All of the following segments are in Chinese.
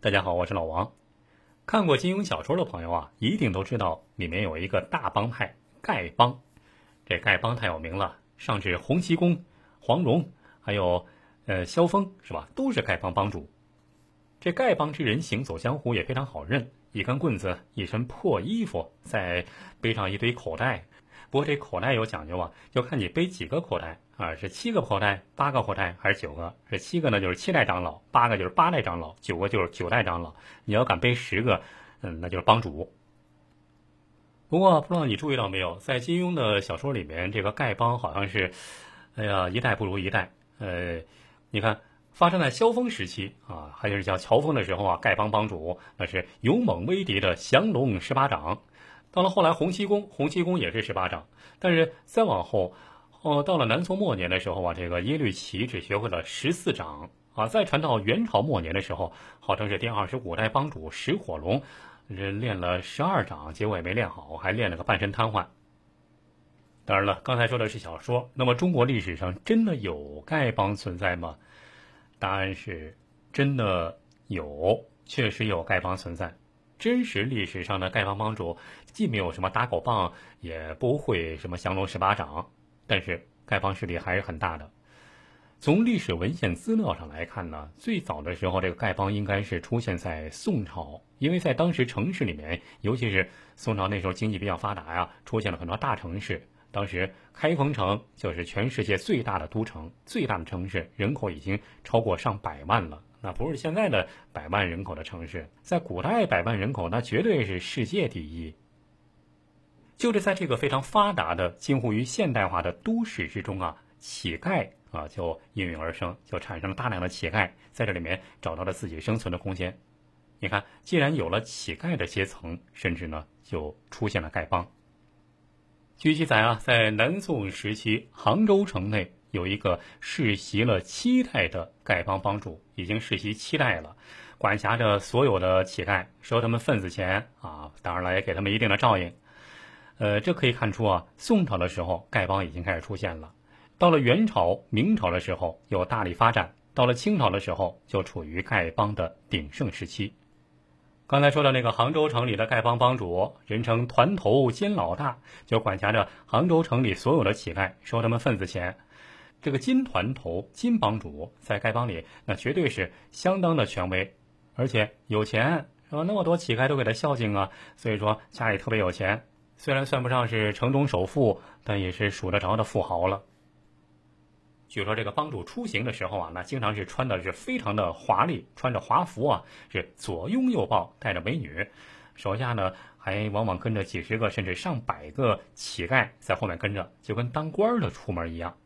大家好，我是老王。看过金庸小说的朋友啊，一定都知道里面有一个大帮派丐帮。这丐帮太有名了，上至洪七公、黄蓉，还有呃萧峰，是吧？都是丐帮帮主。这丐帮之人行走江湖也非常好认，一根棍子，一身破衣服，再背上一堆口袋。不过这口袋有讲究啊，就看你背几个口袋啊，是七个口袋、八个口袋还是九个？是七个呢，就是七代长老；八个就是八代长老；九个就是九代长老。你要敢背十个，嗯，那就是帮主。不过不知道你注意到没有，在金庸的小说里面，这个丐帮好像是，哎呀，一代不如一代。呃，你看，发生在萧峰时期啊，还有是叫乔峰的时候啊，丐帮帮主那是勇猛威敌的降龙十八掌。到了后来，洪七公，洪七公也是十八掌，但是再往后，哦，到了南宋末年的时候啊，这个耶律齐只学会了十四掌啊。再传到元朝末年的时候，号称是第二十五代帮主石火龙，这练了十二掌，结果也没练好，还练了个半身瘫痪。当然了，刚才说的是小说，那么中国历史上真的有丐帮存在吗？答案是真的有，确实有丐帮存在。真实历史上的丐帮帮主，既没有什么打狗棒，也不会什么降龙十八掌，但是丐帮势力还是很大的。从历史文献资料上来看呢，最早的时候，这个丐帮应该是出现在宋朝，因为在当时城市里面，尤其是宋朝那时候经济比较发达呀，出现了很多大城市。当时开封城就是全世界最大的都城，最大的城市，人口已经超过上百万了。那不是现在的百万人口的城市，在古代百万人口那绝对是世界第一。就是在这个非常发达的、近乎于现代化的都市之中啊，乞丐啊就应运而生，就产生了大量的乞丐，在这里面找到了自己生存的空间。你看，既然有了乞丐的阶层，甚至呢就出现了丐帮。据记载啊，在南宋时期，杭州城内。有一个世袭了七代的丐帮帮主，已经世袭七代了，管辖着所有的乞丐，收他们份子钱啊，当然了，也给他们一定的照应。呃，这可以看出啊，宋朝的时候丐帮已经开始出现了，到了元朝、明朝的时候有大力发展，到了清朝的时候就处于丐帮的鼎盛时期。刚才说的那个杭州城里的丐帮帮主，人称团头兼老大，就管辖着杭州城里所有的乞丐，收他们份子钱。这个金团头、金帮主在丐帮里，那绝对是相当的权威，而且有钱，是吧？那么多乞丐都给他孝敬啊，所以说家里特别有钱。虽然算不上是城中首富，但也是数得着的富豪了。据说这个帮主出行的时候啊，那经常是穿的是非常的华丽，穿着华服啊，是左拥右抱，带着美女，手下呢还往往跟着几十个甚至上百个乞丐在后面跟着，就跟当官的出门一样。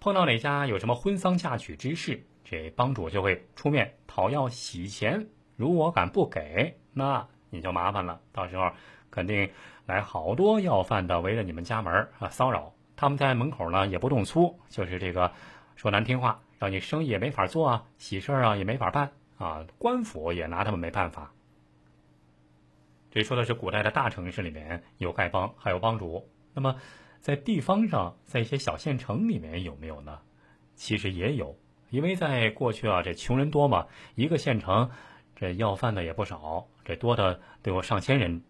碰到哪家有什么婚丧嫁娶之事，这帮主就会出面讨要喜钱。如果敢不给，那你就麻烦了。到时候肯定来好多要饭的围着你们家门啊骚扰。他们在门口呢也不动粗，就是这个说难听话，让你生意也没法做啊，喜事啊也没法办啊，官府也拿他们没办法。这说的是古代的大城市里面有丐帮，还有帮主。那么。在地方上，在一些小县城里面有没有呢？其实也有，因为在过去啊，这穷人多嘛，一个县城，这要饭的也不少，这多的都有上千人。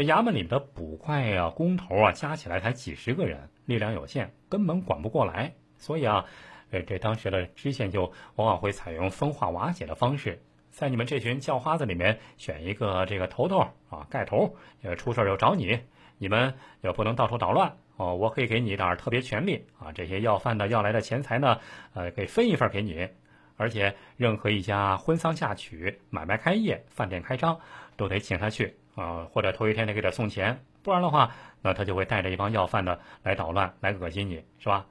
这衙门里的捕快啊、工头啊，加起来才几十个人，力量有限，根本管不过来。所以啊，这这当时的知县就往往会采用分化瓦解的方式，在你们这群叫花子里面选一个这个头头啊，盖头，呃，出事就找你，你们也不能到处捣乱。哦，我可以给你一点特别权利啊！这些要饭的要来的钱财呢，呃，可以分一份给你。而且，任何一家婚丧嫁娶、买卖开业、饭店开张，都得请他去啊，或者头一天得给他送钱，不然的话，那他就会带着一帮要饭的来捣乱、来恶心你，是吧？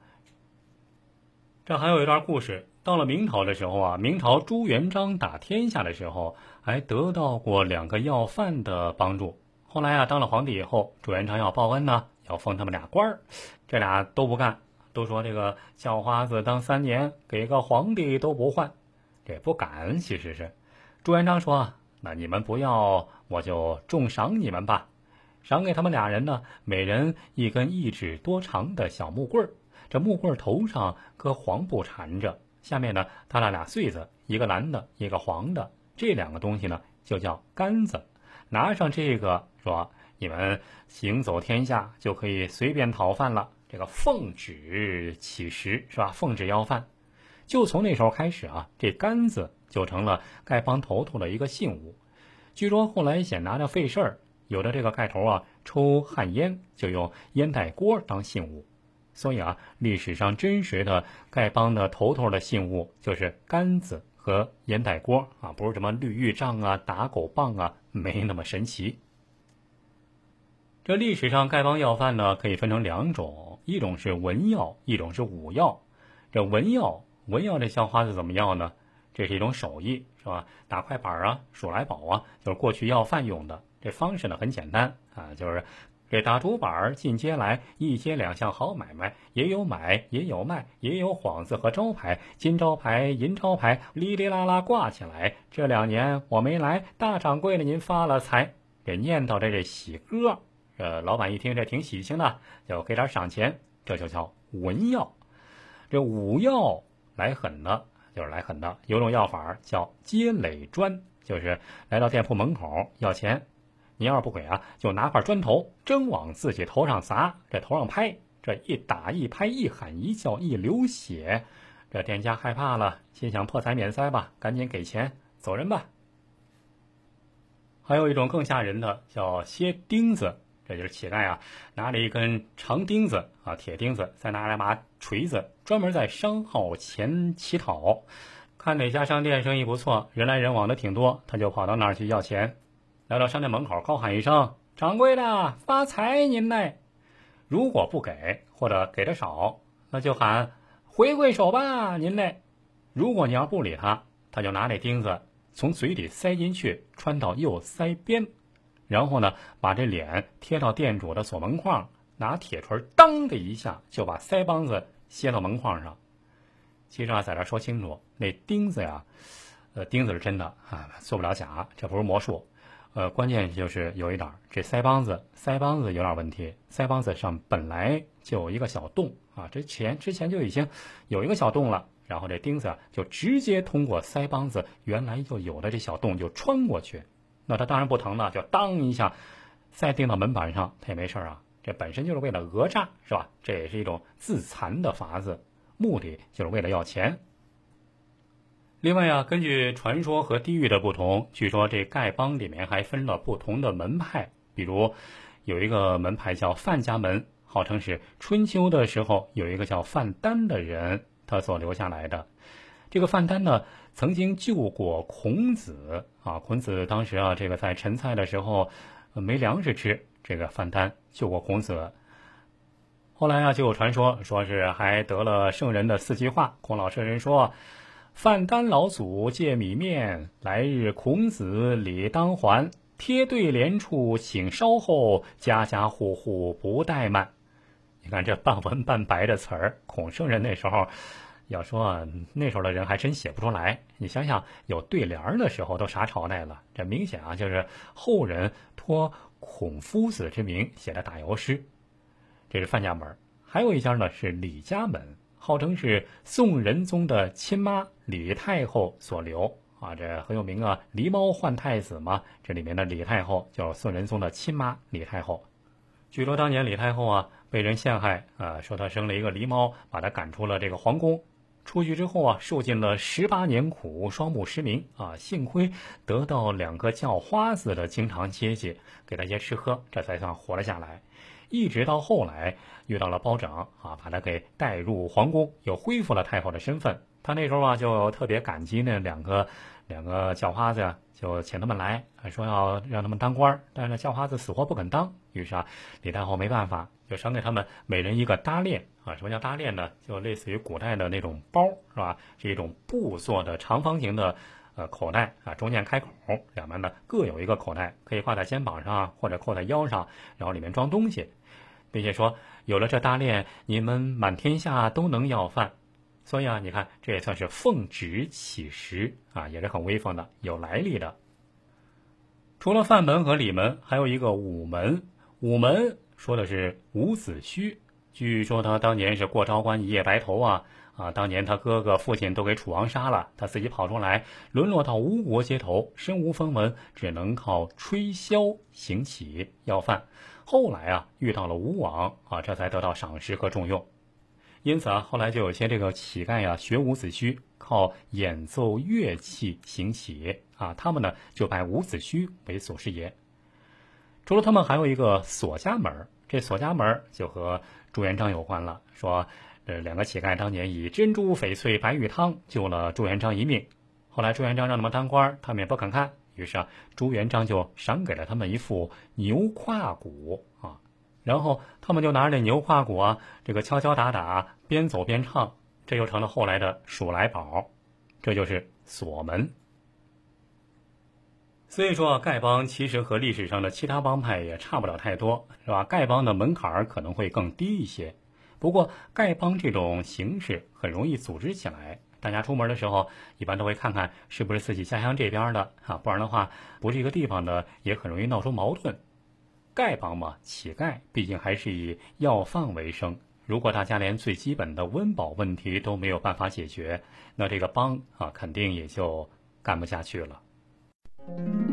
这还有一段故事，到了明朝的时候啊，明朝朱元璋打天下的时候，还得到过两个要饭的帮助。后来啊，当了皇帝以后，朱元璋要报恩呢。要封他们俩官儿，这俩都不干，都说这个叫花子当三年，给个皇帝都不换，这不敢。其实是朱元璋说啊：“那你们不要，我就重赏你们吧。赏给他们俩人呢，每人一根一指多长的小木棍儿，这木棍头上搁黄布缠着，下面呢搭了俩穗子，一个蓝的，一个黄的，这两个东西呢就叫杆子。拿上这个，说你们行走天下就可以随便讨饭了。这个奉旨乞食是吧？奉旨要饭，就从那时候开始啊，这杆子就成了丐帮头头的一个信物。据说后来嫌拿着费事儿，有的这个盖头啊抽旱烟，就用烟袋锅当信物。所以啊，历史上真实的丐帮的头头的信物就是杆子和烟袋锅啊，不是什么绿玉杖啊、打狗棒啊，没那么神奇。这历史上丐帮要饭呢，可以分成两种，一种是文要，一种是武要。这文要，文要这叫花子怎么要呢？这是一种手艺，是吧？打快板啊，数来宝啊，就是过去要饭用的。这方式呢很简单啊，就是这打竹板进街来，一街两巷好买卖，也有买也有卖，也有幌子和招牌，金招牌银招牌，哩哩啦啦挂起来。这两年我没来，大掌柜的您发了财。这念叨着这喜歌。呃老板一听这挺喜庆的，就给点赏钱，这就叫文要。这武要来狠的，就是来狠的。有种要法叫接垒砖，就是来到店铺门口要钱，你要是不给啊，就拿块砖头真往自己头上砸，这头上拍，这一打一拍一喊一叫一流血，这店家害怕了，心想破财免灾吧，赶紧给钱走人吧。还有一种更吓人的，叫歇钉子。这就是乞丐啊，拿着一根长钉子啊，铁钉子，再拿来把锤子，专门在商号前乞讨。看哪家商店生意不错，人来人往的挺多，他就跑到那儿去要钱。来到商店门口，高喊一声：“掌柜的，发财您嘞！”如果不给或者给的少，那就喊：“回回手吧您嘞！”如果你要不理他，他就拿那钉子从嘴里塞进去，穿到右腮边。然后呢，把这脸贴到店主的锁门框，拿铁锤当的一下就把腮帮子掀到门框上。其实啊，在这说清楚，那钉子呀，呃，钉子是真的啊，做不了假，这不是魔术。呃，关键就是有一点，这腮帮子，腮帮子有点问题，腮帮子上本来就有一个小洞啊，之前之前就已经有一个小洞了，然后这钉子啊就直接通过腮帮子原来就有的这小洞就穿过去。那他当然不疼了，就当一下，再钉到门板上，他也没事啊。这本身就是为了讹诈，是吧？这也是一种自残的法子，目的就是为了要钱。另外啊，根据传说和地域的不同，据说这丐帮里面还分了不同的门派。比如有一个门派叫范家门，号称是春秋的时候有一个叫范丹的人他所留下来的。这个范丹呢？曾经救过孔子啊！孔子当时啊，这个在陈蔡的时候没粮食吃，这个范丹救过孔子。后来啊，就有传说，说是还得了圣人的四句话。孔老圣人说：“范丹老祖借米面，来日孔子礼当还。贴对联处请稍后，家家户户不怠慢。”你看这半文半白的词儿，孔圣人那时候。要说那时候的人还真写不出来，你想想有对联的时候都啥朝代了？这明显啊就是后人托孔夫子之名写的打油诗。这是范家门，还有一家呢是李家门，号称是宋仁宗的亲妈李太后所留啊，这很有名啊，狸猫换太子嘛。这里面的李太后叫宋仁宗的亲妈李太后。据说当年李太后啊被人陷害啊，说她生了一个狸猫，把她赶出了这个皇宫。出去之后啊，受尽了十八年苦，双目失明啊，幸亏得到两个叫花子的经常接济，给他些吃喝，这才算活了下来。一直到后来遇到了包拯啊，把他给带入皇宫，又恢复了太后的身份。他那时候啊，就特别感激那两个两个叫花子，就请他们来，说要让他们当官但是叫花子死活不肯当。于是啊，李太后没办法，就赏给他们每人一个搭链啊。什么叫搭链呢？就类似于古代的那种包，是吧？是一种布做的长方形的呃口袋啊，中间开口，两边呢各有一个口袋，可以挂在肩膀上或者扣在腰上，然后里面装东西，并且说有了这搭链，你们满天下都能要饭。所以啊，你看，这也算是奉旨乞食啊，也是很威风的，有来历的。除了范门和李门，还有一个午门。午门说的是伍子胥，据说他当年是过昭关一夜白头啊，啊，当年他哥哥、父亲都给楚王杀了，他自己跑出来，沦落到吴国街头，身无分文，只能靠吹箫行乞要饭。后来啊，遇到了吴王啊，这才得到赏识和重用。因此啊，后来就有些这个乞丐呀，学伍子胥，靠演奏乐器行乞啊。他们呢，就拜伍子胥为祖师爷。除了他们，还有一个锁家门这锁家门就和朱元璋有关了，说。这两个乞丐当年以珍珠翡翠白玉汤救了朱元璋一命，后来朱元璋让他们当官，他们也不肯看，于是啊，朱元璋就赏给了他们一副牛胯骨啊，然后他们就拿着这牛胯骨啊，这个敲敲打打，边走边唱，这就成了后来的数来宝，这就是锁门。所以说，丐帮其实和历史上的其他帮派也差不了太多，是吧？丐帮的门槛可能会更低一些。不过，丐帮这种形式很容易组织起来。大家出门的时候，一般都会看看是不是自己家乡这边的啊，不然的话，不是一个地方的，也很容易闹出矛盾。丐帮嘛，乞丐毕竟还是以要饭为生。如果大家连最基本的温饱问题都没有办法解决，那这个帮啊，肯定也就干不下去了。Thank you.